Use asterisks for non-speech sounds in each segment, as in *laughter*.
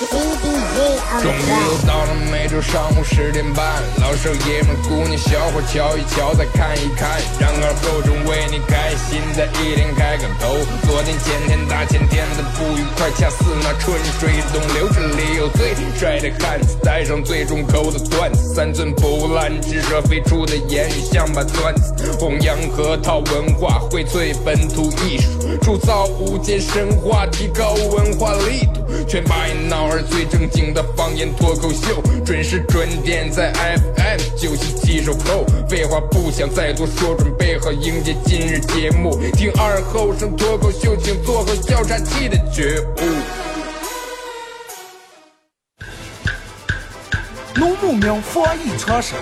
终于又到了每周上午十点半，老少爷们、姑娘小伙瞧一瞧，再看一看，然而够钟为你开心的一天开个头。昨天、前天、大前天的不愉快，恰似那春水东流，这里有最帅的汉子，带上最重口的段子，三寸不烂之舌飞出的言语像把钻子，弘扬河套文化，荟萃本土艺术，铸造无间神话，提高文化力度，全把你闹儿最正经的方言脱口秀，准时准点在 FM 九七七收购。废话不想再多说，准备好迎接今日节目，听二后生脱口秀，请做好调查器的觉悟。农牧民防疫常识，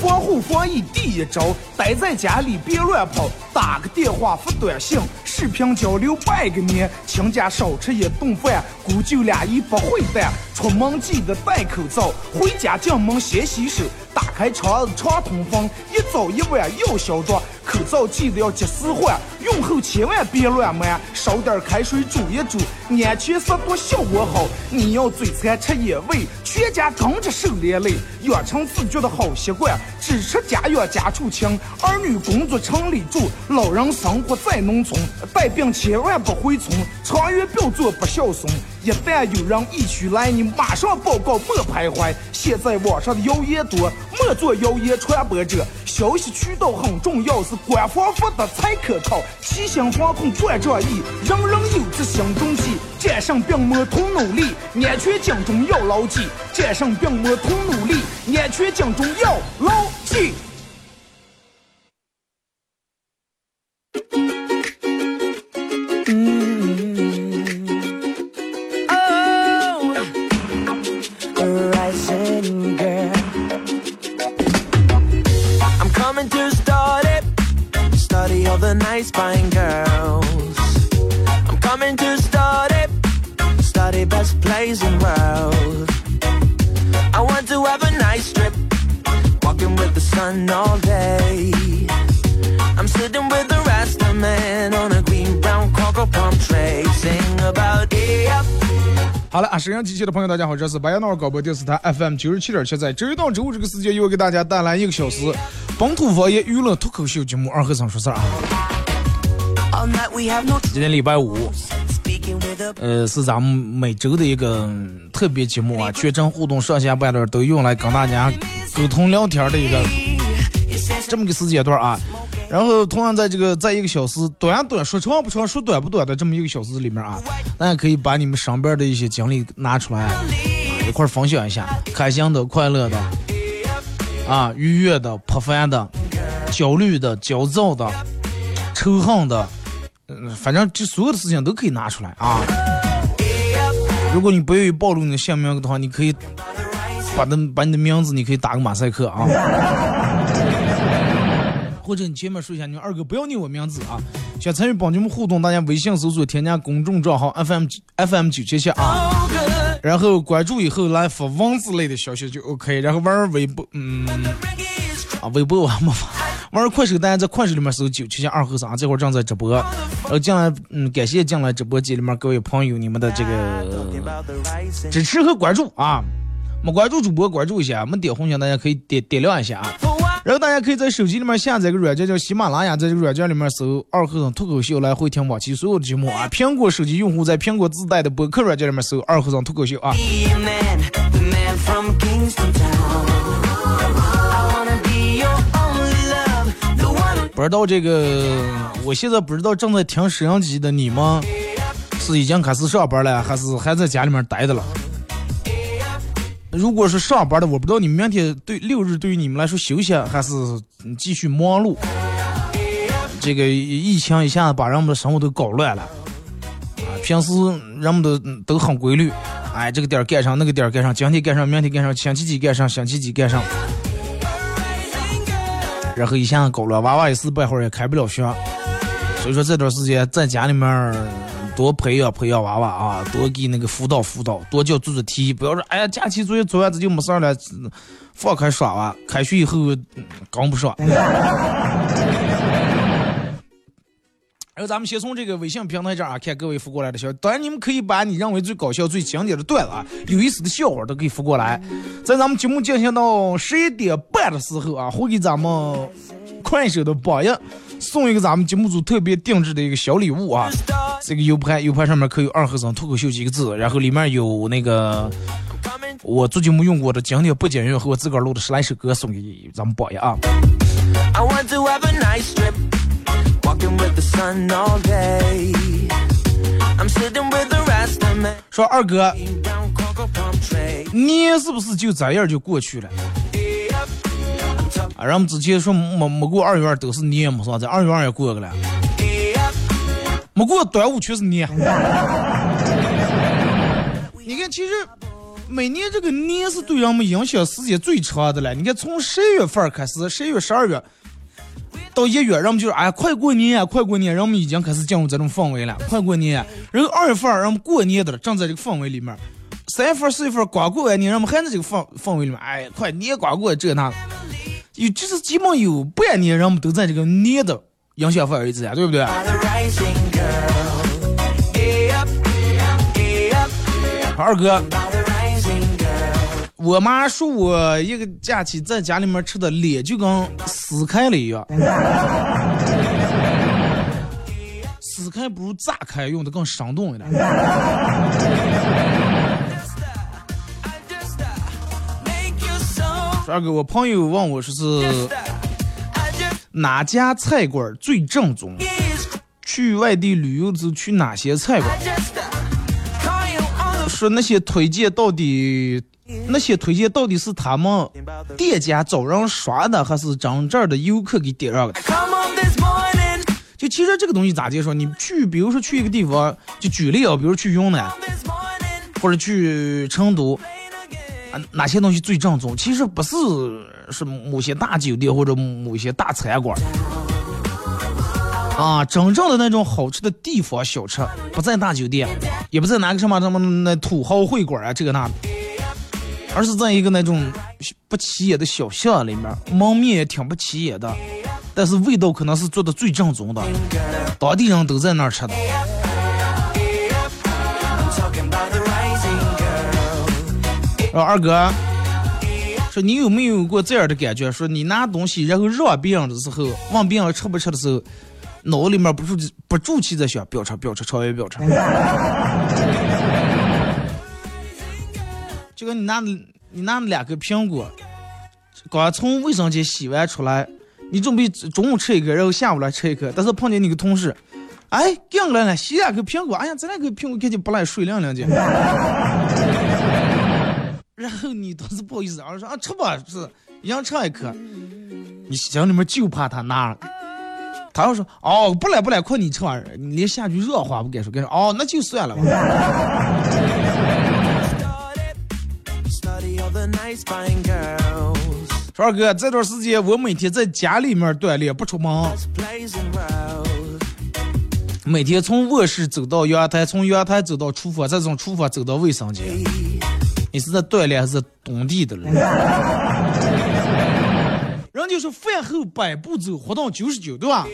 防护防疫第一招，待在家里别乱跑，打个电话发短信，视频交流拜个年，请家少吃一顿饭，姑舅俩一不会淡，出门记得戴口罩，回家进门先洗手，打开窗子常通风，一早一晚要消毒，口罩记得要及时换，用后千万别乱买，烧点开水煮一煮，安全消毒效果好。你要嘴馋吃野味，全家跟着受连累，养成自觉的好习惯，只吃家养家畜清，儿女工作城里住，老人生活在农村，带病千万不回村，长远不要做不孝孙。一旦有人疫区来，你马上报告，莫徘徊。现在网上的谣言多，莫做谣言传播者。消息渠道很重要，是官方发的才可靠。齐心防控管仗义，人人有责行动起。战胜病魔同努力，安全警钟要牢记。战胜病魔同努力，安全警钟要牢记。沈阳机器的朋友，大家好，这是白羊脑广播电视台 FM 九十七点七，在周一到周五这个时间，又给大家带来一个小时本土方言娱乐脱口秀节目《二和尚说事儿》啊。今天礼拜五，呃，是咱们每周的一个特别节目啊，全程互动，上下半段都用来跟大家沟通聊天的一个这么个时间段啊。然后同样在这个在一个小时短短说长不长说短不短的这么一个小时里面啊，大家可以把你们身边的一些经历拿出来，啊、一块分享一下，开心的、快乐的，啊，愉悦的、破烦的、焦虑的、焦躁的、仇恨的，嗯，反正这所有的事情都可以拿出来啊。如果你不愿意暴露你的姓名的话，你可以把那把你的名字，你可以打个马赛克啊。或者你前面说一下，你们二哥不要念我名字啊。想参与帮你们互动，大家微信搜索添加公众账号 FM FM 九七七啊，然后关注以后来发文字类的消息就 OK，然后玩微博，嗯，啊，微博我还没发，玩快手大家在快手里面搜九七七二和尚，这会儿正在直播，呃，进来，嗯，感谢进来直播间里面各位朋友你们的这个支持和关注啊，没关注主播关注一下，没点红心大家可以点点亮一下啊。然后大家可以在手机里面下载个软件叫喜马拉雅，在这个软件里面搜“二和尚脱口秀”来回听往期所有的节目啊。苹果手机用户在苹果自带的播客软件里面搜“二和尚脱口秀”啊。不知道这个，我现在不知道正在听摄像机的你们是已经开始上班了，还是还在家里面待着了？如果是上班的，我不知道你明天对六日对于你们来说休息还是继续忙碌。这个疫情一下子把人们的生活都搞乱了啊！平时人们都都很规律，哎，这个点儿干上，那个点儿干上，今天干上，明天干上，星期几干上，星期几干上。然后一下子搞乱，娃娃一时半会儿也开不了学，所以说这段时间在家里面儿多培养培养娃娃啊，多给那个辅导辅导，多叫做做题，不要说哎呀假期作业做完这就没事儿了，放开耍娃，开学以后嗯不上。*laughs* 然后咱们先从这个微信平台这儿啊看各位发过来的消息。当然，你们可以把你认为最搞笑、最经典的段子啊、有意思的笑话都可以发过来。在咱们节目进行到十一点半的时候啊，会给咱们快手的榜一送一个咱们节目组特别定制的一个小礼物啊。这个 U 盘 U 盘上面刻有“二合尚脱口秀”几个字，然后里面有那个我最近没用过的经典不景用和我自个儿录的十来首歌送给咱们宝爷啊。说二哥，年是不是就这样就过去了？啊，然们之前说没没过二月二都是年，是吧，这二月二也过去了。没过端午全是年。你看，其实每年这个年是对人们影响时间最长的了。你看，从十一月份开始，十一月、十二月到一月，人们就是哎呀，快过年啊，快过年，人们已经开始进入这种氛围了，快过年。然后二月份，人们过年的了，正在这个氛围里面。三月份、四月份刚过完年，人们还在这个氛氛围里面，哎，快年刚过这那的。有就是基本有半年，人们都在这个年的影响范围之下，对不对？二哥，我妈说我一个假期在家里面吃的脸就跟撕开了一样，撕开不如炸开用的更生动一点。二哥，我朋友问我说是哪家菜馆最正宗，去外地旅游的时候去哪些菜馆说那些推荐到底，那些推荐到底是他们店家找人刷的，还是真正的游客给点上的？就其实这个东西咋介绍？你去，比如说去一个地方，就举例啊，比如去云南或者去成都啊，哪些东西最正宗？其实不是是某些大酒店或者某些大餐馆啊，真正的那种好吃的地方小吃，不在大酒店，也不在哪个什么什么那土豪会馆啊，这个那的，而是在一个那种不起眼的小巷里面，门面也挺不起眼的，但是味道可能是做的最正宗的，当地人都在那儿吃的。I'm talking about the rising girl. 然后二哥说：“你有没有过这样的感觉？说你拿东西然后让别人的时候，问别人吃不吃的时候，脑里面不住不住气在想，飙车飙车，超越飙车。就跟你拿你拿两个苹果，刚从卫生间洗完出来，你准备中午吃一个，然后下午来吃一个，但是碰见你个同事，哎，进来了，洗两个苹果，哎呀，这两个苹果看起不赖，水灵灵的。*laughs* 然后你当时不好意思，然后说啊吃吧，是一样吃一颗。你心里面就怕他拿，他要说哦不来不来，快你这玩意儿，你连下句热话不敢说，跟说哦那就算了吧。*laughs* 二哥，这段时间我每天在家里面锻炼，不出门.每天从卧室走到阳台，从阳台走到厨房，再从厨房走到卫生间。你是在锻炼还是在蹲地的了？就是饭后百步走，活到九十九，对吧？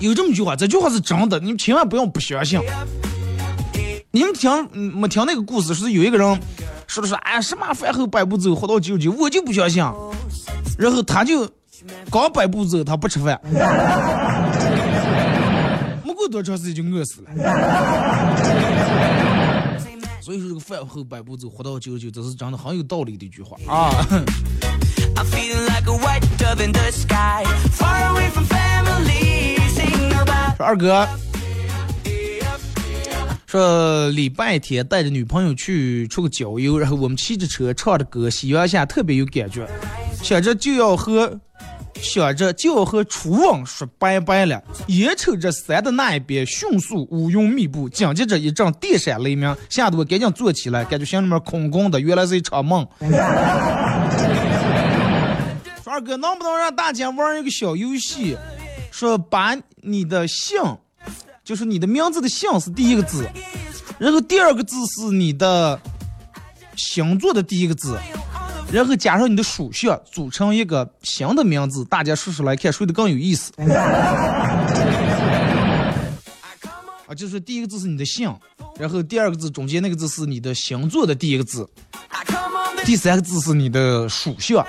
有这么句话，这句话是真的，你们千万不要不相信。你们听没听那个故事？是有一个人说的是，哎，什么饭后百步走，活到九十九，我就不相信。然后他就刚百步走，他不吃饭，没过多长时间就饿死了。所以说这个饭后百步走，活到九十九，这是真的很有道理的一句话啊。说二哥，说礼拜天带着女朋友去出个郊游，然后我们骑着车唱着歌，夕阳下特别有感觉，想着就要和。想着就要和初吻说拜拜了，眼瞅着山的那一边迅速乌云密布，紧接着一阵电闪雷鸣，吓得我赶紧坐起来，感觉心里面空空的，原来是一场梦。*laughs* 二哥，能不能让大家玩一个小游戏？说把你的姓，就是你的名字的姓是第一个字，然后第二个字是你的星座的第一个字，然后加上你的属相，组成一个新的名字，大家说出来看谁的更有意思。啊，就是第一个字是你的姓，然后第二个字中间那个字是你的星座的第一个字，第三个字是你的属相。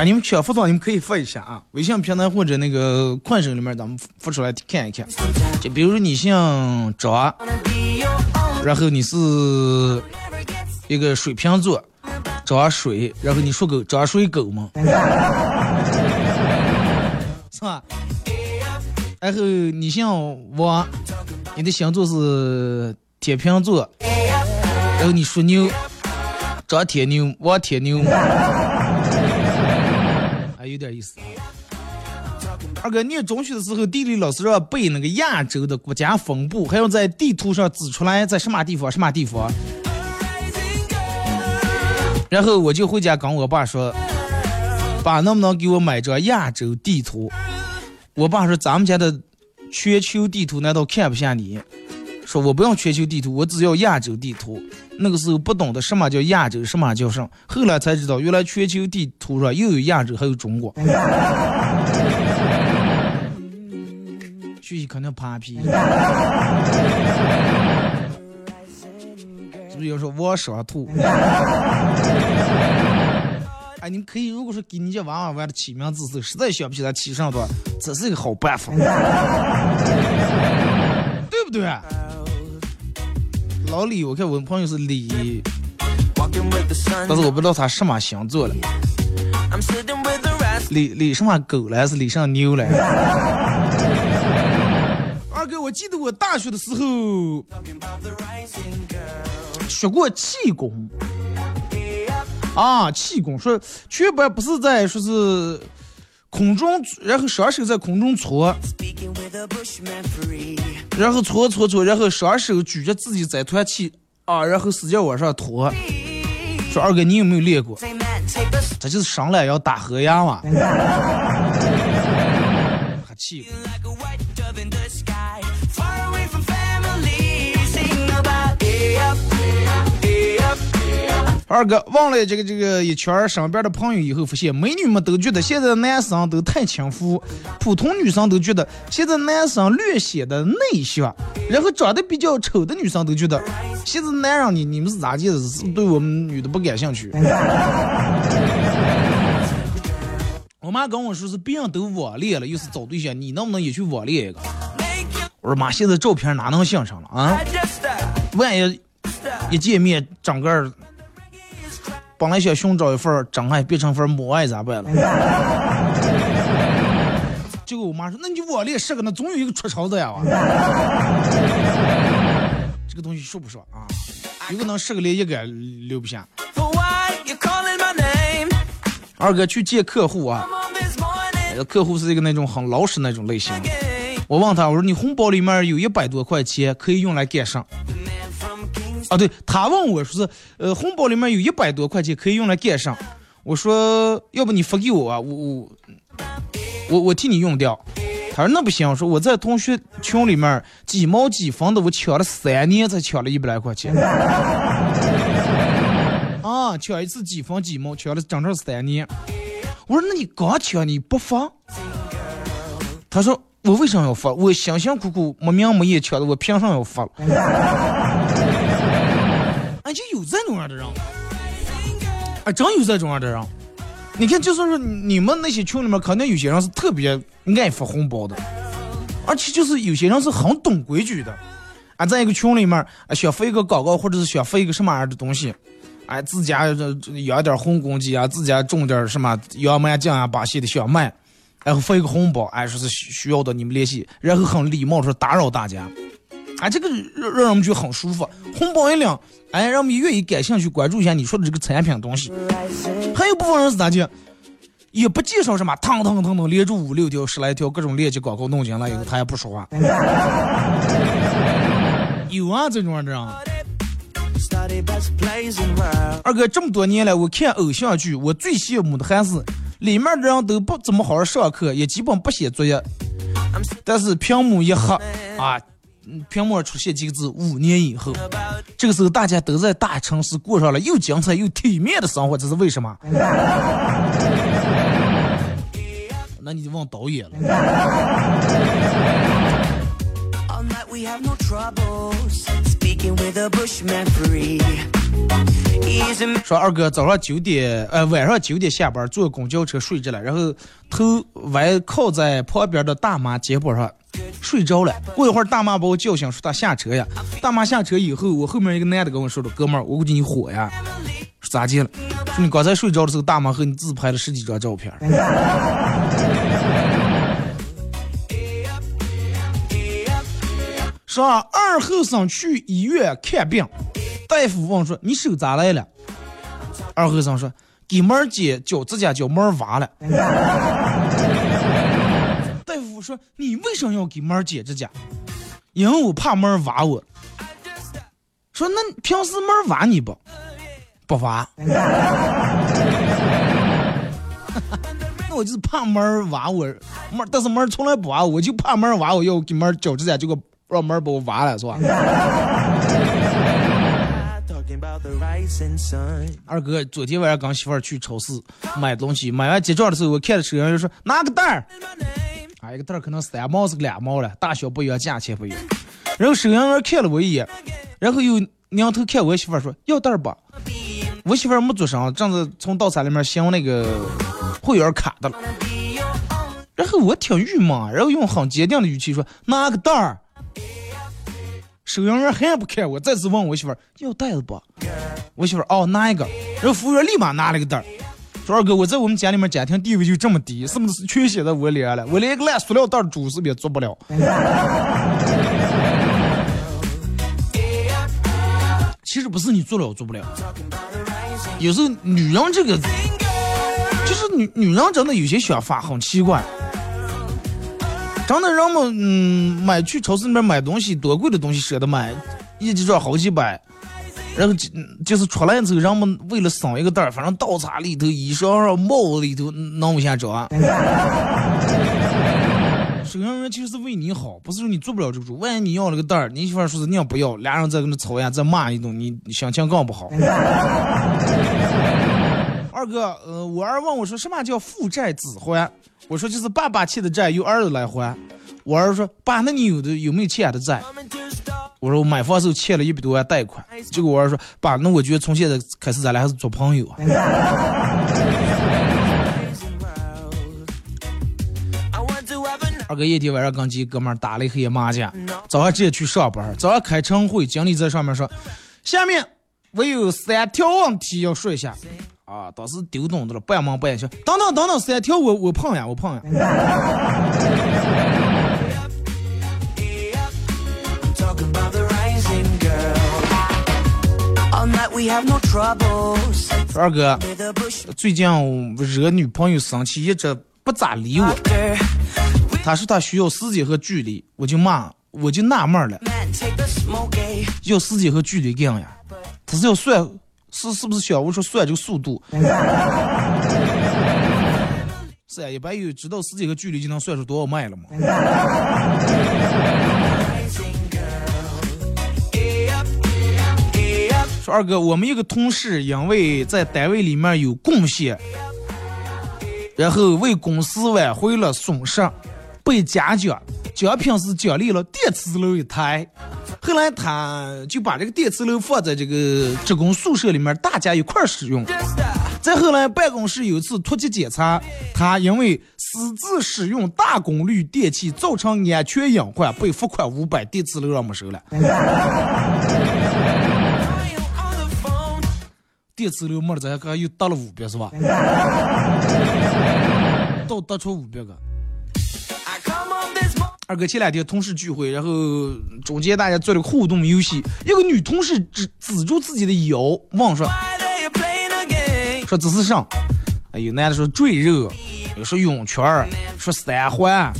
啊，你们想发送，你们可以发一下啊，微信平台或者那个快手里面，咱们发出来看一看。就比如说你姓张，然后你是一个水瓶座，张水，然后你属狗，张水狗嘛，*laughs* 是吧？然后你姓王，你的星座是天平座，然后你属牛，张铁牛，王铁牛，有点意思。二哥念中学的时候，地理老师让背那个亚洲的国家分布，还要在地图上指出来在什么地方，什么地方。然后我就回家跟我爸说：“爸，能不能给我买张亚洲地图？”我爸说：“咱们家的全球地图难道看不下你？说我不用全球地图，我只要亚洲地图。那个时候不懂得什么叫亚洲，什么叫什么，后来才知道，原来全球地图上又有亚洲，还有中国。学习肯定扒皮，是不是？有时候我上吐。哎，你可以，如果说给你家娃娃玩的起名字时，实在想不起来起上的，这是一个好办法，对不对？老李，我看我朋友是李，但是我不知道他什么星座了。李李什么狗了，还是李上牛了？*laughs* 二哥，我记得我大学的时候学过气功。啊，气功说全班不是在说是空中，然后双手在空中搓，然后搓搓搓，然后双手举着自己在团气啊，然后使劲往上拖。说二哥，你有没有练过？这就是上来要打河牙嘛。还气。二哥问了这个这个一圈身边的朋友以后，发现美女们都觉得现在男生都太轻浮，普通女生都觉得现在男生略显得内向，然后长得比较丑的女生都觉得现在男人你你们是咋见的？是对我们女的不感兴趣？我妈跟我说是别人都网恋了，又是找对象，你能不能也去网恋一个？我说妈，现在照片哪能相上了啊？万一一见面整个。本来想寻找一份真爱，变成份母爱咋办了？*laughs* 结果我妈说：“那你就网恋十个，那总有一个出潮的呀。*laughs* ”这个东西说不说啊？有可能十个连一个留不下。二哥去见客户啊，客户是一个那种很老实那种类型。我问他，我说你红包里面有一百多块钱，可以用来干啥？啊，对他问我说是，呃，红包里面有一百多块钱可以用来干啥？我说要不你发给我啊，我我我我替你用掉。他说那不行，我说我在同学群里面几毛几分的，我抢了三年才抢了一百来块钱。*laughs* 啊，抢一次几分几毛，抢了整整三年。我说那你刚抢你不发？他说我为啥要发？我辛辛苦苦没名没业抢的，我凭啥要发？就有这种样的人，啊，真有这种样的人。你看，就算是你们那些群里面，肯定有些人是特别爱发红包的，而且就是有些人是很懂规矩的。啊，在一个群里面，啊，想发一个广告，或者是想发一个什么样的东西，哎，自家养点红公鸡啊，自家种点什么洋满酱啊，把戏的小麦，然后发一个红包，哎，说是需要的你们联系，然后很礼貌说打扰大家。啊，这个让让人们觉得很舒服，红包一领，哎，让我们愿意感兴趣关注一下你说的这个产品东西。还有部分人是咋的，也不介绍什么，腾腾腾腾连着五六条、十来条各种链接广告弄进来以后，他也不说话。*laughs* 有啊，这种人。二哥这么多年来，我看偶像剧，我最羡慕的还是里面的人都不怎么好好上课，也基本不写作业，但是屏幕一黑啊。屏幕上出现几个字“五年以后”。这个时候大家都在大城市过上了又精彩又体面的生活，这是为什么？*laughs* 那你就问导演了。We have no troubles. Speaking with a bushman free 说二哥早上九点，呃，晚上九点下班，坐公交车睡着了，然后头歪靠在旁边的大妈肩膀上睡着了。过一会儿，大妈把我叫醒，说她下车呀。大妈下车以后，我后面一个男的跟我说的，哥们儿，我估计你火呀。说咋的了？说你刚才睡着的时候，大妈和你自拍了十几张照片。说二后生去医院看病，大夫问说你手咋来了？二后生说给妹儿姐脚指甲叫妹儿挖了。大夫说你为什么要给妹儿剪指甲？因为我怕妹儿挖我。说那平时妹儿挖你不？不挖。*laughs* 那我就是怕妹儿挖我，妹儿，但是妹儿从来不挖我，我就怕妹儿挖我，要给妹儿脚指甲，结果让妹儿把我挖了，是吧？二哥昨天晚上跟媳妇儿去超市买东西，买完结账的时候，我看着收银员说拿个袋儿，啊，一个袋儿可能三毛是个两毛了，大小不一样，价钱不一样。然后收银员看了我一眼，然后又扭头看我媳妇儿说要袋儿吧。我媳妇儿没做声，正在从道餐里面寻那个会员卡的了。然后我挺郁闷，然后用很坚定的语气说拿个袋儿。收银员还不看我，再次问我媳妇儿要袋子不？我媳妇儿哦拿一个，然后服务员立马拿了个袋儿，说二哥我在我们家里面家庭地位就这么低，是不是全写在我脸了？我连个烂塑料袋儿主是也做不了？其实不是你做了我做不了，有时候女人这个，就是女女人真的有些想法很奇怪。真的人们嗯买去超市里面买东西，多贵的东西舍得买，一斤赚好几百，然后就就是出来之后，人们为了省一个袋儿，反正倒茶里头、衣裳上、帽子里头弄不下装。收银员就是为你好，不是说你做不了这个主。万一你要了个袋儿，你媳妇儿说是你要不要，俩人再跟那吵呀，再骂一顿，你你心情更不好。*laughs* 二哥，呃，我儿问我说什么叫父债子还？我说就是爸爸欠的债由儿子来还。我儿说爸，那你有的有没有欠俺的债？我说我买房时候欠了一百多万贷款。结果我儿说爸，那我觉得从现在开始咱俩还是做朋友啊。*laughs* 二哥一天晚上跟几个哥们打了一黑夜麻将，早上直接去上班。早上开晨会，经理在上面说：“下面我有三条问题要说一下。”啊，当时丢东西了，半忙半笑，等等等等，三条我我碰呀，我碰呀。二哥，最近惹女朋友生气，一直不咋理我。他说他需要时间和距离，我就骂，我就纳闷了，要时间和距离干呀？他是要算是是不是小吴说算这个速度？*laughs* 是呀，一般有知道时间和距离就能算出多少迈了嘛。说二哥，我们一个同事因为在单位里面有贡献，然后为公司挽回了损失，被嘉奖，奖品是奖励了电磁炉一台。后来他就把这个电磁炉放在这个职工宿舍里面，大家一块儿使用。再后来，办公室有一次突击检查，他因为私自使用大功率电器造成安全隐患，被罚款五百，电磁炉让没收了。电磁炉没了，咱刚又得了五百是吧？*laughs* 倒得出五百个。二哥前两天同事聚会，然后中间大家做了个互动游戏，一个女同事指指住自己的腰，问说说这是啥？哎，有男的说赘肉，有说泳圈，说三环，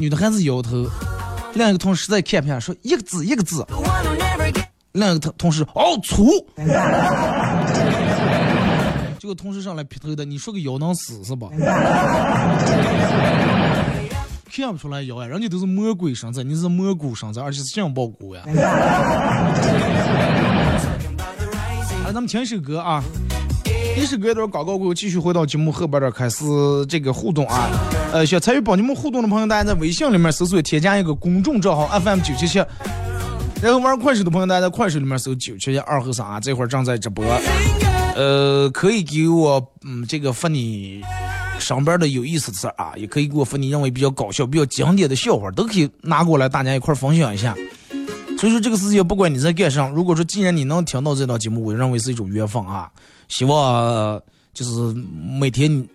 女的还是摇头。另一个同事实在看不下，说一个字一个字。另一个同同事哦粗。结 *laughs* 果同事上来劈头的，你说个腰能死是吧？看不出来妖呀，人家都是魔鬼身材，你是蘑菇身材，而且是杏鲍菇呀。来，*laughs* 咱们听首歌啊。一首歌一段广告过后，继续回到节目后半段开始这个互动啊。呃，想参与帮你们互动的朋友，大家在微信里面搜索添加一个公众账号 FM 九七七。然后玩快手的朋友，大家在快手里面搜九七七二和三啊，这会儿正在直播。呃，可以给我嗯这个发你上边的有意思的事啊，也可以给我发你认为比较搞笑、比较经典的笑话，都可以拿过来，大家一块分享一下。所以说这个事情，不管你在干啥，如果说既然你能听到这档节目，我认为是一种缘分啊。希望就是每天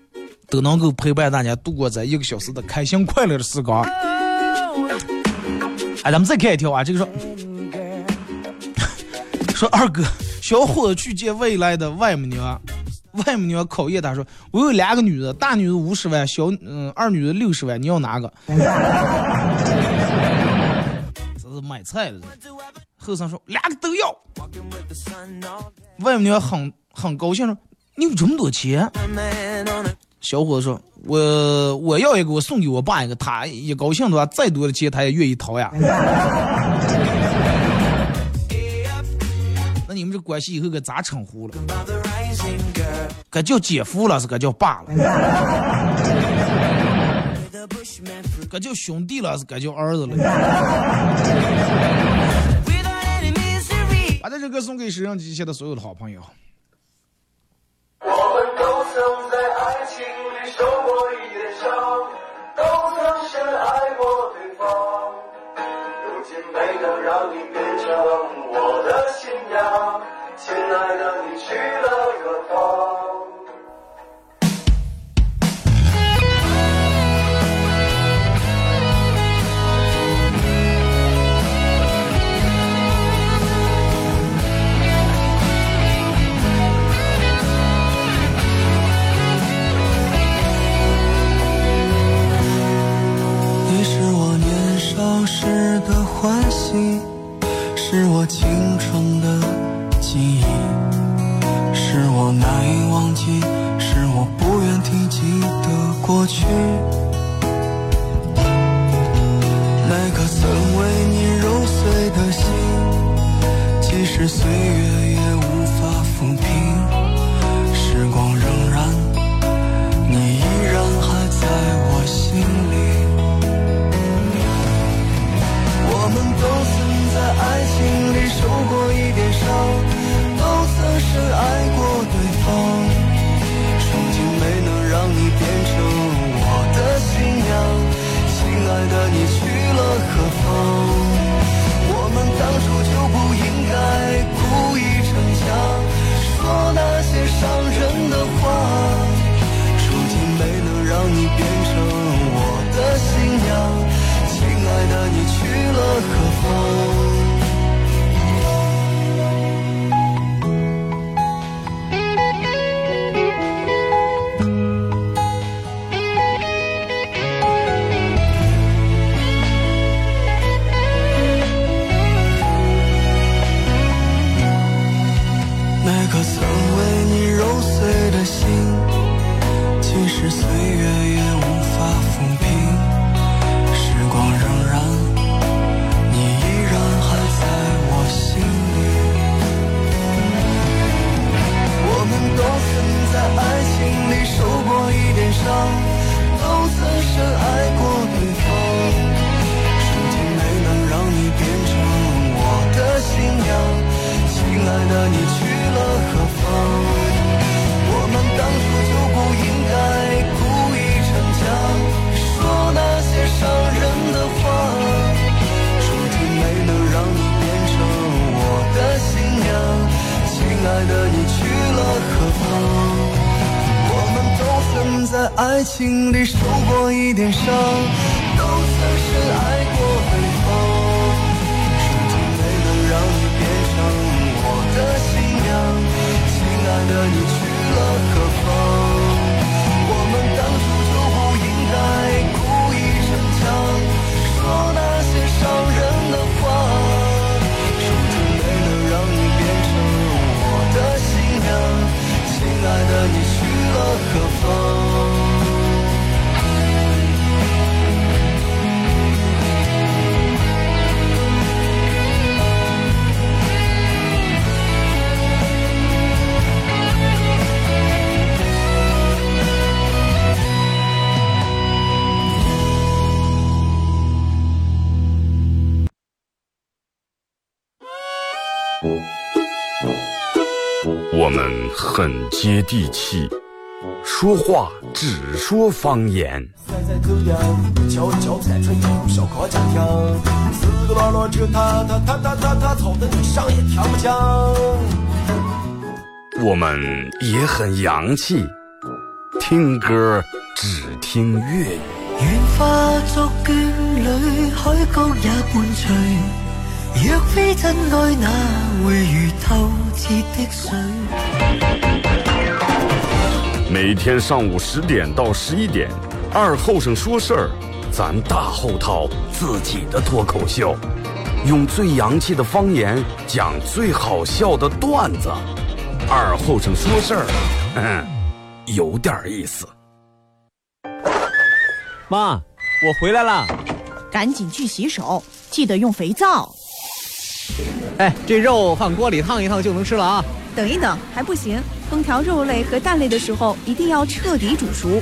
都能够陪伴大家度过这一个小时的开心快乐的时光。哎，咱们再看一条啊，这个说。*laughs* 说二哥，小伙子去见未来的外母娘，外母娘考验他说：“我有两个女的，大女的五十万，小嗯二女的六十万，你要哪个？” *laughs* 这是买菜的。后生说：“两个都要。”外母娘很很高兴说：“你有这么多钱？”小伙子说：“我我要一个，我送给我爸一个。他一高兴的话，再多的钱他也愿意掏呀。”你们这关系以后该咋称呼了？该叫姐夫了，是该叫爸了？该叫兄弟了，是该叫儿子了？把这首歌送给收音机前的所有的好朋友。我们都曾在爱情里受过一点伤，都曾深爱过对方，如今没能让你变成我的新娘。亲爱的，你去了远方？我们很接地气，说话只说方言。踩踩狗粮，敲敲踩踩油，烧烤酱香，四个老老这他他他他他他，吵得你上也听不清。我们也很洋气，听歌只听粤语。愿化作眷侣，海角也伴隨。若非真愛，哪會如透徹的水？每天上午十点到十一点，二后生说事儿，咱大后套自己的脱口秀，用最洋气的方言讲最好笑的段子。二后生说事儿，嗯，*laughs* 有点意思。妈，我回来了。赶紧去洗手，记得用肥皂。哎，这肉放锅里烫一烫就能吃了啊！等一等，还不行，烹调肉类和蛋类的时候一定要彻底煮熟。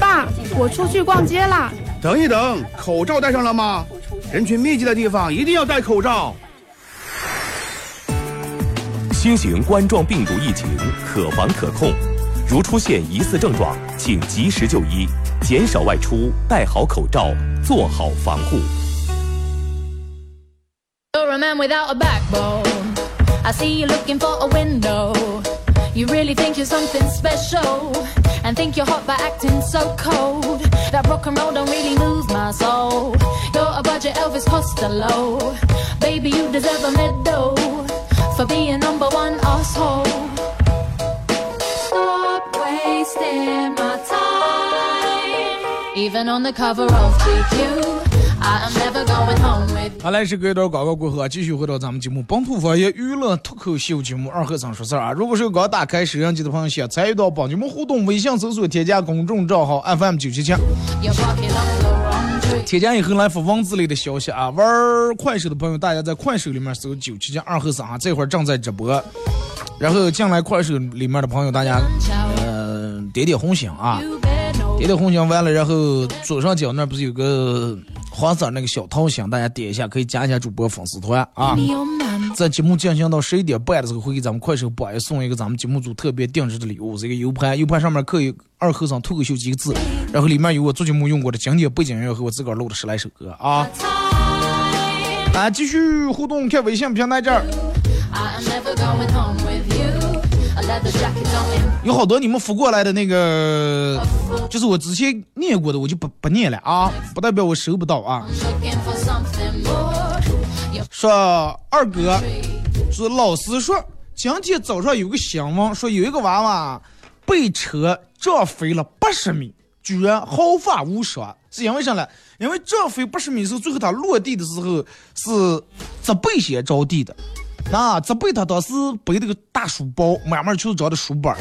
爸，我出去逛街啦。等一等，口罩戴上了吗？人群密集的地方一定要戴口罩。新型冠状病毒疫情可防可控，如出现疑似症状，请及时就医，减少外出，戴好口罩，做好防护。Man without a backbone. I see you looking for a window. You really think you're something special. And think you're hot by acting so cold. That rock and roll don't really move my soul. You're a budget Elvis Costello. Baby, you deserve a medal for being number one asshole. Stop wasting my time. Even on the cover of GQ. I am never going home 好来是隔一段广告过后啊，继续回到咱们节目本土方言娱乐脱口秀节目二和尚说事儿啊。如果是刚打开摄像机的朋友，想参与到帮节目互动，微信搜索添加公众账号 FM 九七七.添加以后来发文字类的消息啊。玩快手的朋友，大家在快手里面搜九七七二和尚啊，这会儿正在直播。然后进来快手里面的朋友，大家呃点点红心啊点点红心完了，然后左上角那不是有个黄色那个小桃心，大家点一下，可以加一下主播粉丝团啊。在节目进行到十一点半的时候，会给咱们快手榜一送一个咱们节目组特别定制的礼物，是一个 U 盘，U 盘上面刻有“二和尚脱口秀”几个字，然后里面有我做节目用过的经典背景音乐和我自个儿录的十来首歌啊。啊，继续互动，看微信平台这儿有好多你们扶过来的那个，就是我之前念过的，我就不不念了啊，不代表我收不到啊。说二哥，说老师说今天早上有个新闻，说有一个娃娃被车撞飞了八十米，居然毫发无伤，是因为啥呢？因为撞飞八十米的时候，最后他落地的时候是责备先着地的，那，责备他当时背那个大书包，满满全是装的书本儿，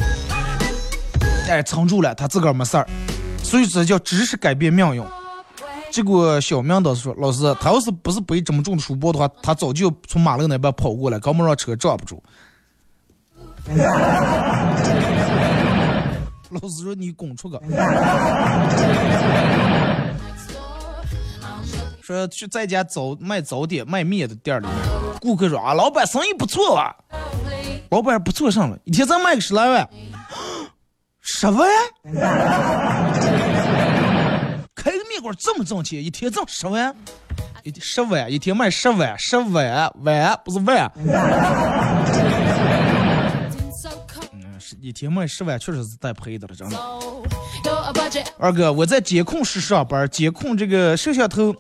哎，撑住了，他自个儿没事儿，所以这叫知识改变命运。结果小明倒是说：“老师，他要是不是背这么重的书包的话，他早就从马路那边跑过来，根本让车撞不住。*laughs* ”老师说：“你滚出去！” *laughs* 说去在家早卖早点卖面的店里面，顾客说：“啊，老板生意不错啊。”老板不错上了，一天咱卖个十来万，十万？*laughs* 开个面馆这么挣钱，一天挣十万？一十万，一天卖十万，十万万不是万。*laughs* 嗯，一天卖十万，确实是带赔的了，真的。二哥，我在监控室上班，监控这个摄像头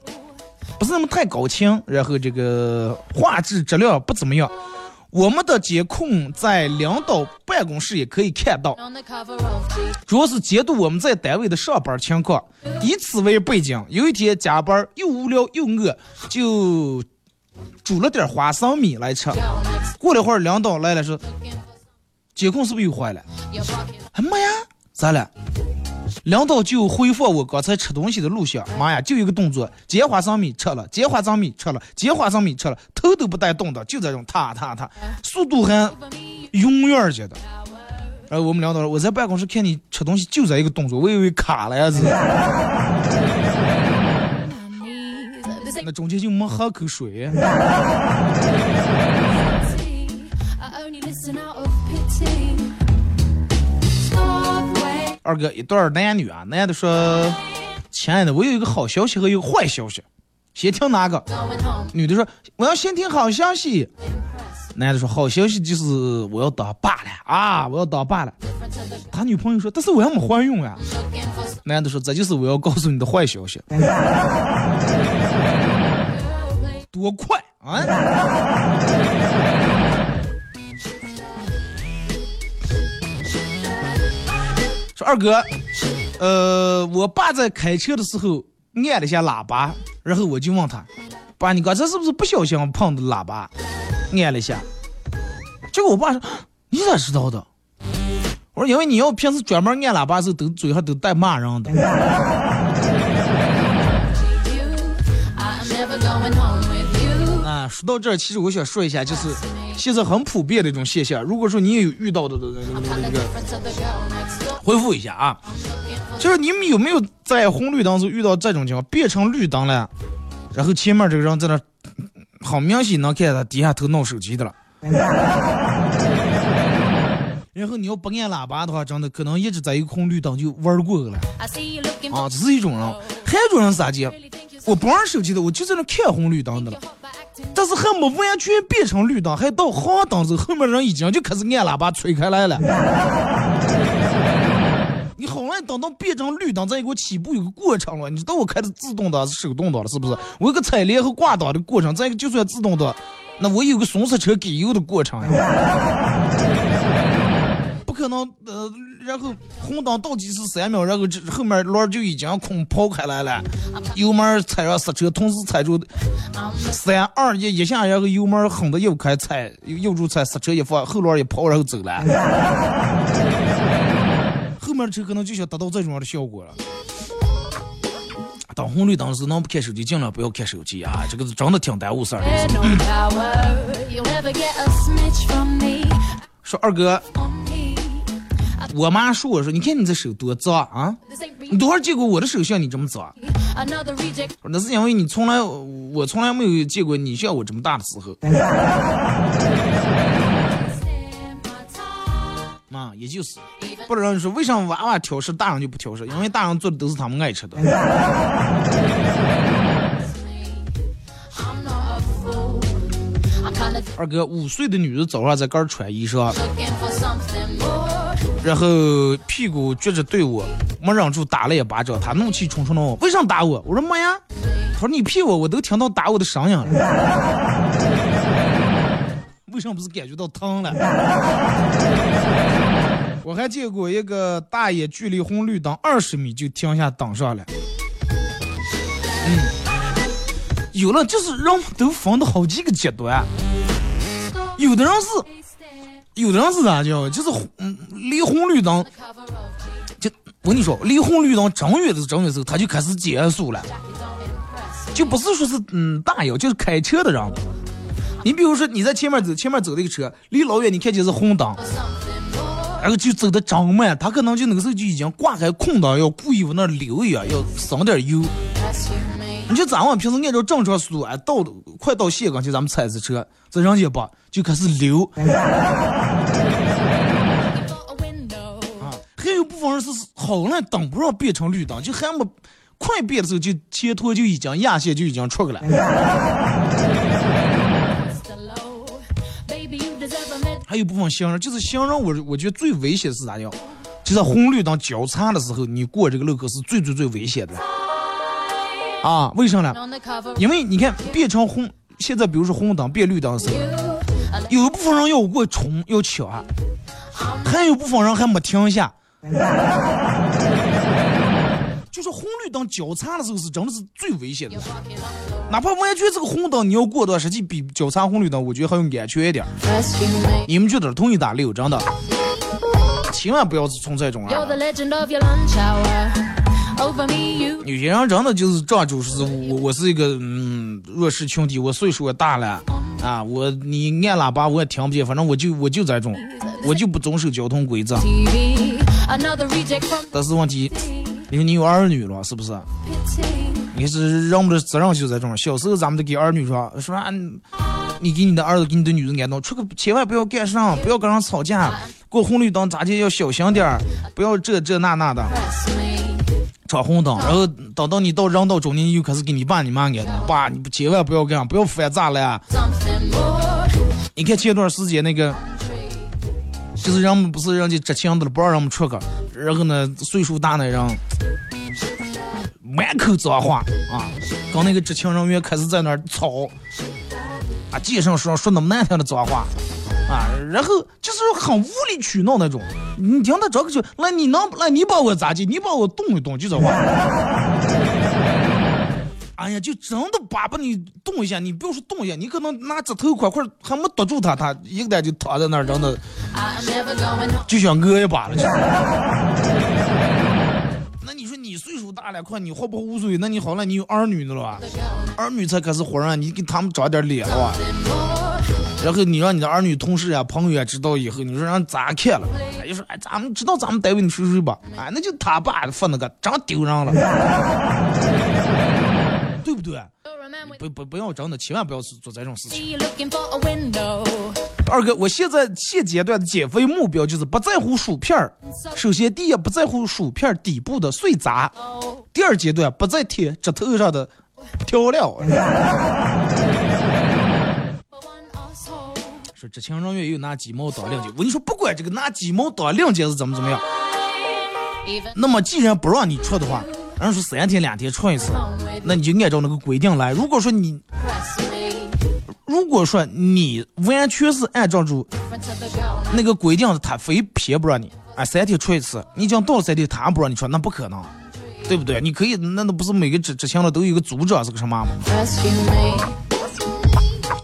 不是那么太高清，然后这个画质质量不怎么样。我们的监控在领导办公室也可以看到，主要是监督我们在单位的上班情况。以此为背景，有一天加班又无聊又饿，就煮了点花生米来吃。过了会儿，领导来了说：“监控是不是又坏了？” Your pocket. 哎妈呀，咋了？领导就回复我刚才吃东西的录像，妈呀，就一个动作，接花生米吃了，接花生米吃了，接花生米吃了，头都不带动的，就这种踏踏踏，速度很永远觉的。然后我们领导说，我在办公室看你吃东西就这一个动作，我以为卡了呀是。*laughs* 那中间就没喝口水。二哥，一对儿男女啊，男的说：“亲爱的，我有一个好消息和一个坏消息，先听哪个？”女的说：“我要先听好消息。”男的说：“好消息就是我要当爸了啊，我要当爸了。”他女朋友说：“但是我还没怀孕啊。”男的说：“这就是我要告诉你的坏消息。”多快啊！二哥，呃，我爸在开车的时候按了一下喇叭，然后我就问他，爸，你刚才是不是不小心碰的喇叭？按了一下。结果我爸说，你咋知道的？我说，因为你要平时专门按喇叭的时候，都嘴上都带骂人的。*laughs* 啊，说到这，其实我想说一下，就是现在很普遍的一种现象。如果说你也有遇到的那个那个，回复一下啊，就是你们有没有在红绿灯时候遇到这种情况，变成绿灯了，然后前面这个人在那，很明显能看见他低下头弄手机的了。然后你要不按喇叭的话，真的可能一直在一个红绿灯就玩过去了啊，这是一种人。还有一种人是啥鸡？我不玩手机的，我就在那看红绿灯的了。但是还没完全变成绿灯，还到黄灯时候，后面人已经就开始按喇叭吹开来了。那等到变成绿灯，再给我起步有个过程了。你知道我开的自动挡是手动挡了，是不是？我有个踩离合挂档的过程，再一个就算自动挡，那我有个松刹车给油的过程呀。*laughs* 不可能，呃，然后红灯倒计时三秒，然后这后面轮就已经空抛开来了，油门踩上刹车，同时踩住三二一一下，然后油门狠的又开踩，右助踩刹车一放，后轮一抛，然后走了。车可能就想达到这种样的效果了。当红绿灯时能不看手机，尽量不要看手机啊！这个是真的挺耽误事儿.说二哥，我妈说我说，你看你这手多脏啊！你多少见过我的手像你这么脏？那是因为你从来我从来没有见过你像我这么大的时候。啊，也就是，不然你说为什么娃娃挑食，大人就不挑食？因为大人做的都是他们爱吃的。二哥，五岁的女的早上在这儿穿衣裳.然后屁股撅着对我，没忍住打了一巴掌。她怒气冲冲的问我：“为啥打我？”我说：“妈呀。”她说：“你屁我，我都听到打我的声音了。”为什么不是感觉到疼了？*laughs* 我还见过一个大爷，距离红绿灯二十米就停下挡上了。嗯，有了，就是人都分的好几个阶段，有的人是。有的人是咋叫？就是嗯，离红绿灯，就我跟你说，离红绿灯正远的正远的时候，他就开始减速了，就不是说是嗯大爷，就是开车的人。你比如说你在前面走，前面走的个车，离老远你看见是红灯，然后就走的真慢，他可能就那个时候就已经挂开空档，要故意往那溜一样，要省点油。你就咱们平时按照正常速度，哎，到快到线岗去，咱们踩着车，这人家吧就开始溜。*laughs* 啊，还有部分人是好了等不上变成绿灯，就还没快变的时候，就前头就已经压线就已经出去了。还有部分行人，就是行人我我觉得最危险的是啥叫？就在红绿灯交叉的时候，你过这个路口是最最最危险的。啊，为啥呢.因为你看变成红，现在比如说红灯变绿灯的时候，有一部分人要过冲要抢，还有部分人还没停下。就是红绿灯交叉的时候是真的是最危险的哪怕完全这个红灯你要过的话，实际比交叉红绿灯我觉得还要安全一点。你们觉得同意打六，真的，千万不要从这种啊.有些人真的就是这就是我，我是一个嗯弱势群体，我岁数也大了啊，我你按喇叭我也听不见，反正我就我就这种，我就不遵守交通规则。但是问题，因为你有儿女了，是不是？你是人们的责任就在这儿。小时候咱们得给儿女说说，啊你给你的儿子给你的女儿安顿，出去千万不要干上，不要跟人吵架，过红绿灯咋地要小心点儿，不要这这那那的。闯红灯，然后等到你到人到中年，又开始给你爸你妈安顿，爸，你千万不要干，不要翻咋了。你看前段时间那个，就是人们不是人家执勤的了，不让人们出去，然后呢，岁数大的人满口脏话啊，跟那个执勤人员开始在那儿吵，啊，街上说说那么难听的脏话。啊，然后就是很无理取闹那种，你听他这个就，那你能，那你把我咋地？你把我动一动，就这话。哎呀，就真的把把你动一下，你不要说动一下，你可能拿指头块块还没堵住他，他一个蛋就躺在那儿，真的就想讹一把了。*laughs* 那你说你岁数大了，快你活不活无所谓？那你好了，你有儿女的了吧？儿女才开始活人，你给他们长点脸了吧？然后你让你的儿女、同事呀、朋友啊知道以后，你说让咋看了？他就说：“哎，咱们知道咱们单位的谁谁吧？哎，那就他爸发那个，真丢人了，对不对？不不不要真的，千万不要做这种事情。二哥，我现在现阶段的减肥目标就是不在乎薯片儿。首先，第一不在乎薯片底部的碎渣；第二阶段不再贴指头上的调料。说知情人员又拿鸡毛当令箭，我跟你说，不管这个拿鸡毛当令箭是怎么怎么样，那么既然不让你出的话，人说三天两天出一次，那你就按照那个规定来。如果说你，如果说你完全是按照住那个规定，他非偏不让你，哎，三天出一次，你讲到了三天他不让你出，那不可能，对不对？你可以，那那不是每个知知情的都有一个组长是个什么吗？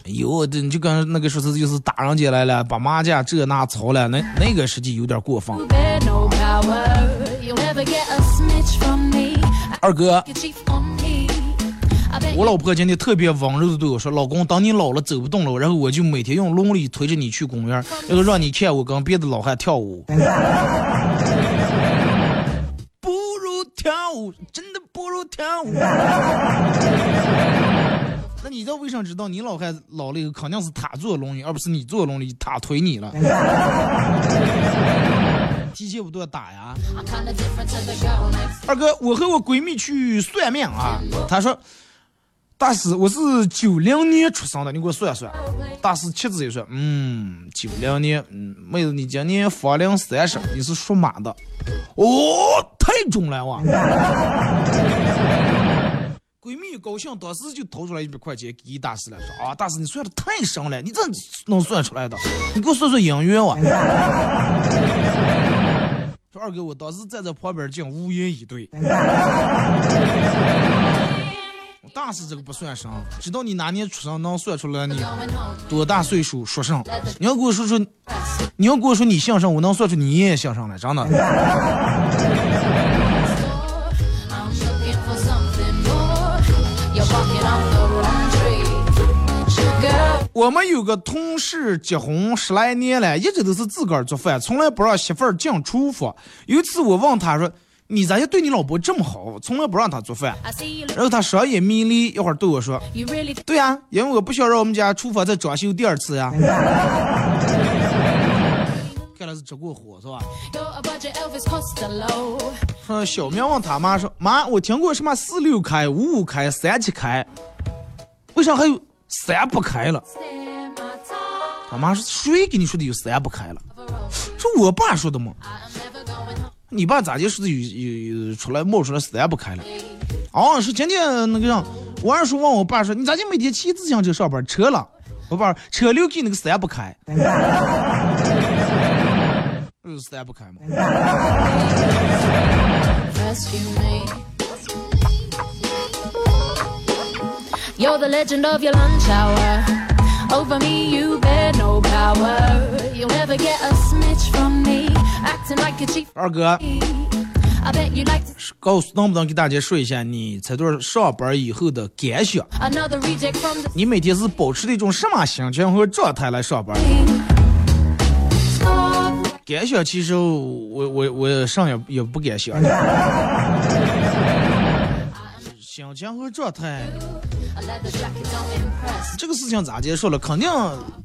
有的你就跟那个说是就是打人家来了，把麻将这那吵了，那那个实际有点过分。二哥，*laughs* 我老婆今天特别温柔的对我说：“老公，当你老了走不动了，然后我就每天用轮椅推着你去公园，然后让你看我跟别的老汉跳舞。*laughs* ”不如跳舞，真的不如跳舞。*laughs* 那你知道为啥知道你老汉老了以后肯定是他坐轮椅，而不是你坐轮椅，他推你了？提前不多打呀。二哥，我和我闺蜜去算命啊，她说，大师，我是九零年出生的，你给我算算。大师七子一算，嗯，九零年，嗯，妹子你今年芳龄三十，你是属马的。哦，太准了哇！闺蜜高兴，当时就掏出来一百块钱给大师了，说啊，大师你算的太神了，你这能算出来的？你给我算算姻缘哇！说二哥，我当时站在旁边竟无言以对。*laughs* 大师这个不算啥，知道你哪年出生能算出来你多大岁数属啥？你要跟我说说，你要跟我说你姓什，我能算出你爷爷姓什来，真的。我们有个同事结婚十来年了，一直都是自个儿做饭，从来不让媳妇儿进厨房。有一次我问他说：“你咋就对你老婆这么好，从来不让她做饭？”然后他双眼迷离，一会儿对我说：“对呀，因为我不想让我们家厨房再装修第二次呀。*laughs* ”看来是着过火是吧？嗯小明问他妈说：“妈，我听过什么四六开、五五开、三七开，为啥还有？”三不开了，他妈说谁给你说的有三不开了？是我爸说的吗？你爸咋就说的有有有出来冒出来三不开了？哦，是今天那个样，我二叔问我爸说你咋就每天骑自行车上班？车了，我爸车留给那个三不开，*laughs* 是三不开嘛？You're the legend of your lunch hour. Over me, you bear no power. You'll never get a smidge from me. Acting like a chief. 二哥，告诉能不能给大家说一下你这段上班以后的感想？你每天是保持的一种什么心情和状态来上班？感想其实我我我上也也不敢想。心情和状态。这个事情咋结束了？肯定，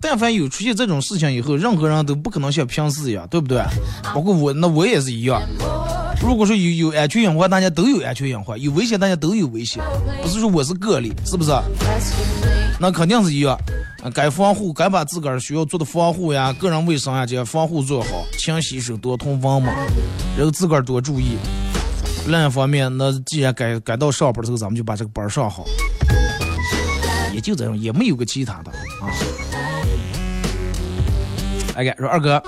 但凡有出现这种事情以后，任何人都不可能像平时一样，对不对？包括我，那我也是一样。如果说有有安全隐患，大家都有安全隐患；有危险，大家都有危险。不是说我是个例，是不是？那肯定是一样。该防护，该把自个儿需要做的防护呀、个人卫生呀这些防护做好，勤洗手，多通风嘛，然后自个儿多注意。另一方面，那既然该该到上班的时候，咱们就把这个班上好。也就这样，也没有个其他的啊。哎，说二哥，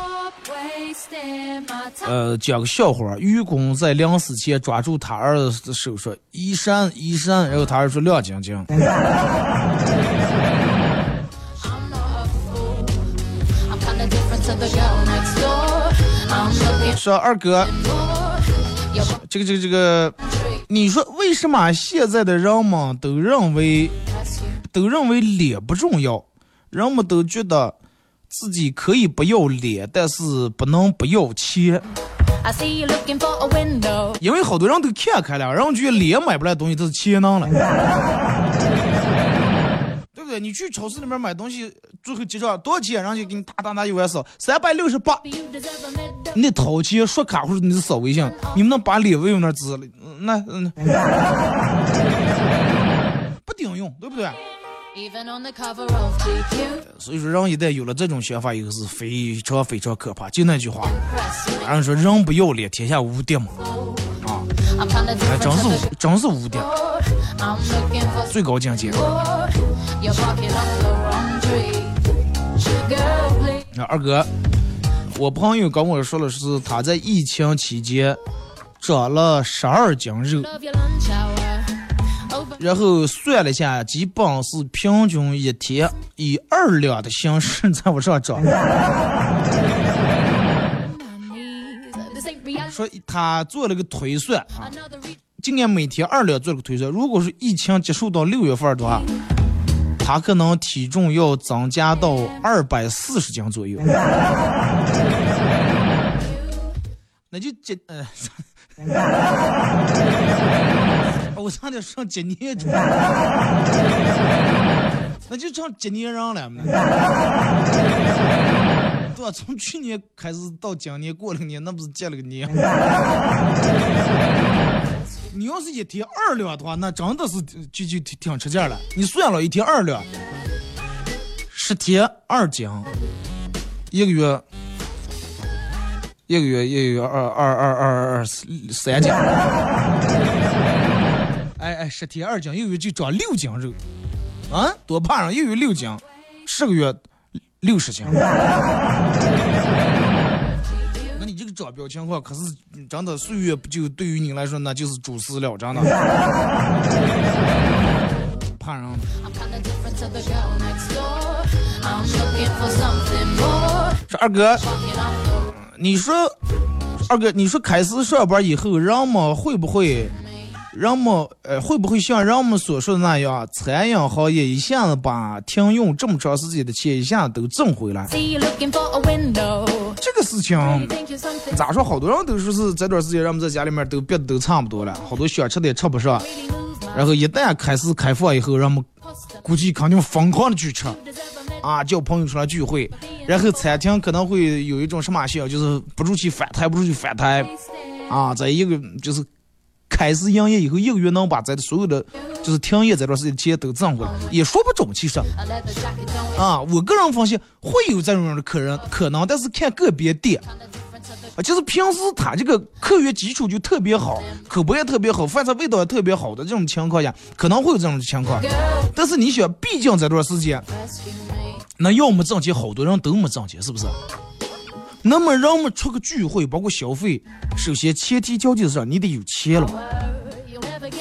呃，讲个笑话。愚公在临死前抓住他儿子的手说：“一闪一闪。”然后他儿子说：“亮晶晶。” *laughs* 说二哥，这个这个这个，你说为什么现在的人们都认为都认为脸不重要？人们都觉得自己可以不要脸，但是不能不要钱。因为好多人都看开了，然后觉得脸买不来东西，都是钱能了。*laughs* 对不对？你去超市里面买东西，最后结账多少钱？人家给你打打打一万扫，三百六十八。你掏钱刷卡或者你是扫微信，你们能把脸用那支了？那嗯，*laughs* 不顶用，对不对？所以说，人一旦有了这种想法以后，是非常非常可怕。就那句话，人说人不要脸，天下无敌嘛。啊，真是真是无敌，最高境界。那二哥，我朋友跟我说了，是他在疫情期间长了十二斤肉，然后算了一下，基本是平均一天以二两的形式在往上涨。说他做了个推算啊，今年每天二两做了个推算，如果是疫情结束到六月份的话。他可能体重要增加到二百四十斤左右，那就这呃，*laughs* 我差点上今年去，*laughs* 那就成今年人了嘛。对吧？从去年开始到今年过了个年，那不是结了个年？*laughs* 你要是一天二两的话，那真的是就就挺挺吃劲了。你算了一天二两，十天二斤，一个月一个月一个月二二二二二三斤。哎哎，十天二斤，一个月就长六斤肉，啊，多胖上，一个月六斤，十个月六十斤。*laughs* 那你这个长表情况，可是真的岁月不就对于你来说那就是主食了，真的。怕人。说二哥，你说二哥，你说开始上班以后，人们会不会？人们呃会不会像人们所说的那样，餐饮行业一下子把停用这么长时间的钱一下子都挣回来？这个事情咋说？好多人都说是这段时间人们在家里面都憋的都差不多了，好多想吃的也吃不上。然后一旦开始开放以后，人们估计肯定疯狂的去吃啊，叫朋友出来聚会。然后餐厅可能会有一种什么现象，就是不出去反台，不出去反台啊，在一个就是。开始营业以后，一个月能把咱的所有的就是停业这段时间钱都挣回来，也说不准。其实，啊，我个人分析会有这种样的客人可能，但是看个别店，啊，就是平时他这个客源基础就特别好，口碑也特别好，饭菜味道也特别好的这种情况下，可能会有这种情况。但是你想，毕竟这段时间，那要么挣钱，好多人都没挣钱，是不是？那么人们出个聚会，包括消费，首先前提条件是你得有钱了。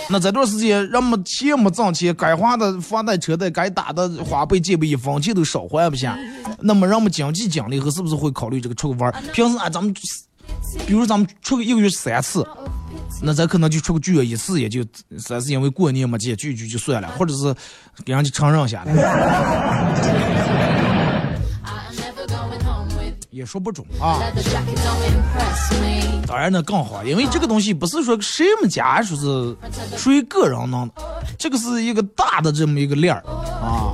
那这段时间人们钱没挣钱，该花的房贷车贷，该打的花呗借呗，一分钱都少还不下。那么人们经济奖励后是不是会考虑这个出个玩？平时啊，咱们比如咱们出个一个月三次，那咱可能就出个聚一次，也就算是因为过年没见聚聚就算了，或者是给人家承认下来。也说不准啊。当然呢更好，因为这个东西不是说谁们家说是属于个人弄的，这个是一个大的这么一个链儿啊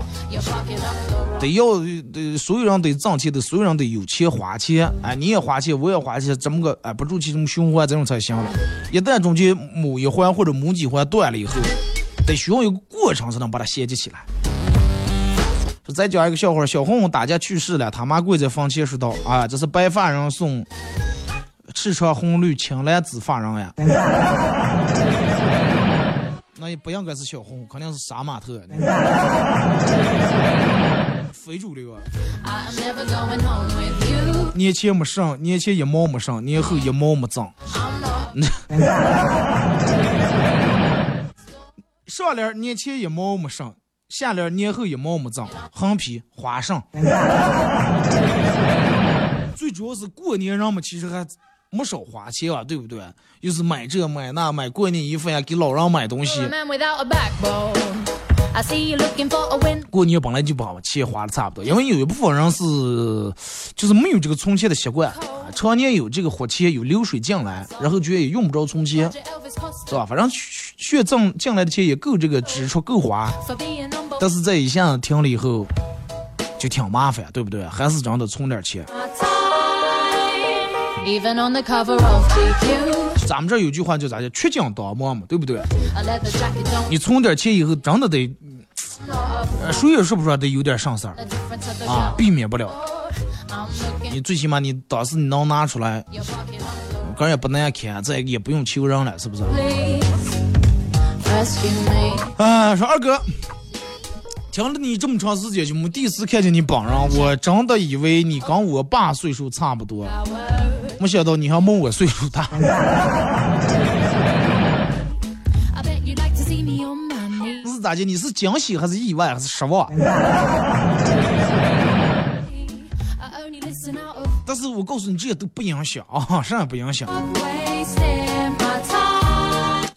得要得所有人得挣钱，得所有人得有钱花钱，哎，你也花钱，我也花钱，怎么个哎不住其中循环，这种才行了。一旦中间某一环或者某几环断了以后，得需要一个过程才能把它衔接起来。说再讲一个笑话，小红打架去世了，他妈跪在坟前说道：“啊，这是白发人送赤橙红绿青蓝紫发人呀。”那也不应该是小红，肯定是杀马特，非主流啊.年前没剩，年前一毛没剩，年后一毛没挣。*laughs* *laughs* 上联年前一毛没剩，下联年后一毛没挣，横批花剩。最主要是过年人们其实还没少花钱啊，对不对？又是买这买那，买过年衣服呀，给老人买东西.过年本来就把钱花的差不多，因为有一部分人是就是没有这个存钱的习惯，啊常年有这个活钱有流水进来，然后觉得也用不着存钱是吧？反正血挣进来的钱也够这个支出够花但是这一下子停了以后，就挺麻烦，对不对？还是真的存点钱。咱们这有句话叫咋叫？缺斤当磨嘛，对不对你存点钱以后，真的得，呃谁也说不出来得有点上色啊避免不了。你最起码你当时你能拿出来个人也不难看，再也不用求人了，是不是.啊，说二哥，听了你这么长时间就没，第一次看见你本人，我真的以为你跟我爸岁数差不多，没想到你还没我岁数大。是咋的？你是惊喜还是意外还是失望？但是我告诉你，这些都不影响啊，啥也不影响。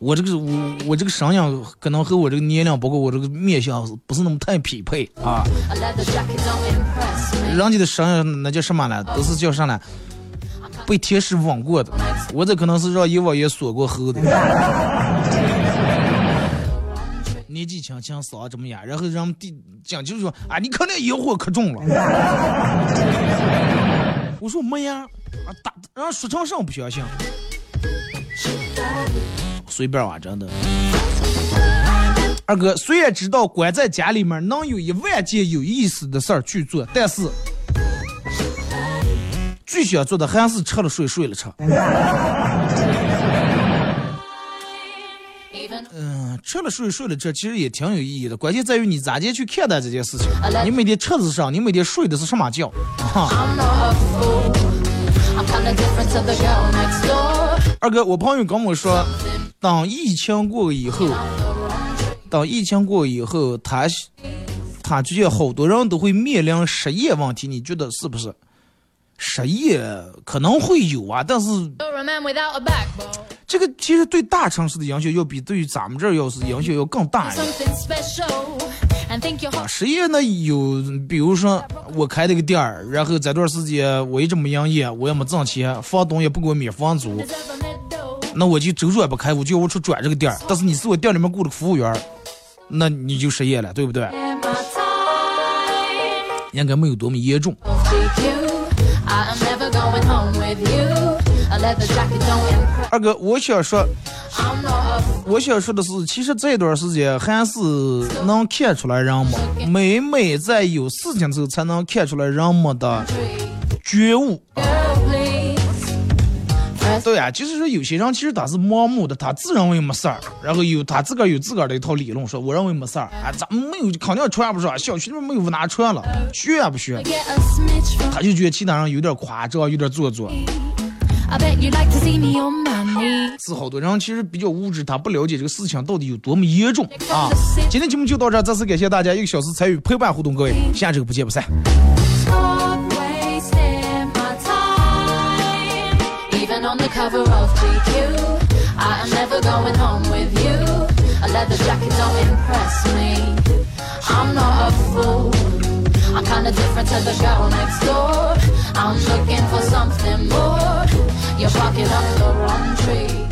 我这个我我这个声音可能和我这个年龄，包括我这个面相，不是那么太匹配啊。人家的声音那叫什么呢？都是叫啥呢？被天使吻过的。我这可能是让阎王爷锁过喉的。年纪轻轻嗓这么哑，然后让我们弟讲就说啊，你肯定烟火可重了。我说没呀，啊打让说成啥不相信？随便玩，真的。二哥，虽然知道关在家里面能有一万件有意思的事儿去做，但是最想做的还是吃了睡，睡了吃。嗯，吃了睡，睡了吃，其实也挺有意义的。关键在于你咋地去看待这件事情。你每天吃的是啥？你每天睡的是什么觉？哈。二哥，我朋友跟我说，等疫情过以后，等疫情过以后，他他觉得好多人都会面临失业问题，你觉得是不是？失业可能会有啊，但是.这个其实对大城市的影响要比对于咱们这儿要是影响要更大一点。啊，实业呢有，比如说我开了个店儿，然后这段时间我一直没营业，我也没挣钱，房东也不给我免房租，那我就周转不开，我就要出转这个店儿。但是你是我店里面雇的服务员，那你就失业了，对不对？应该没有多么严重。二哥，我想说。I'm not 我想说的是，其实这段时间还是能看出来人们，每每在有事情的时候，才能看出来人们的觉悟。对呀、就是说有些人其实他是盲目的，他自认为没事儿，然后有他自个儿有自个儿的一套理论，说我认为没事儿，啊，咱们没有肯定传不上，小区里面没有拿穿了，学也不学，他就觉得其他人有点夸张，有点做作。I bet you'd like to see me on my knees. 是好多人其实比较无知，他不了解这个事情到底有多么严重啊。今天节目就到这儿，再次感谢大家一个小时参与陪伴互动，各位，下周不见不散。Stop wasting my time. Even on the cover of GQ, I am never going home with you. A leather jacket don't impress me. I'm not a fool. I'm kinda different to the girl next door. I'm looking for something more. You're barking up the wrong tree.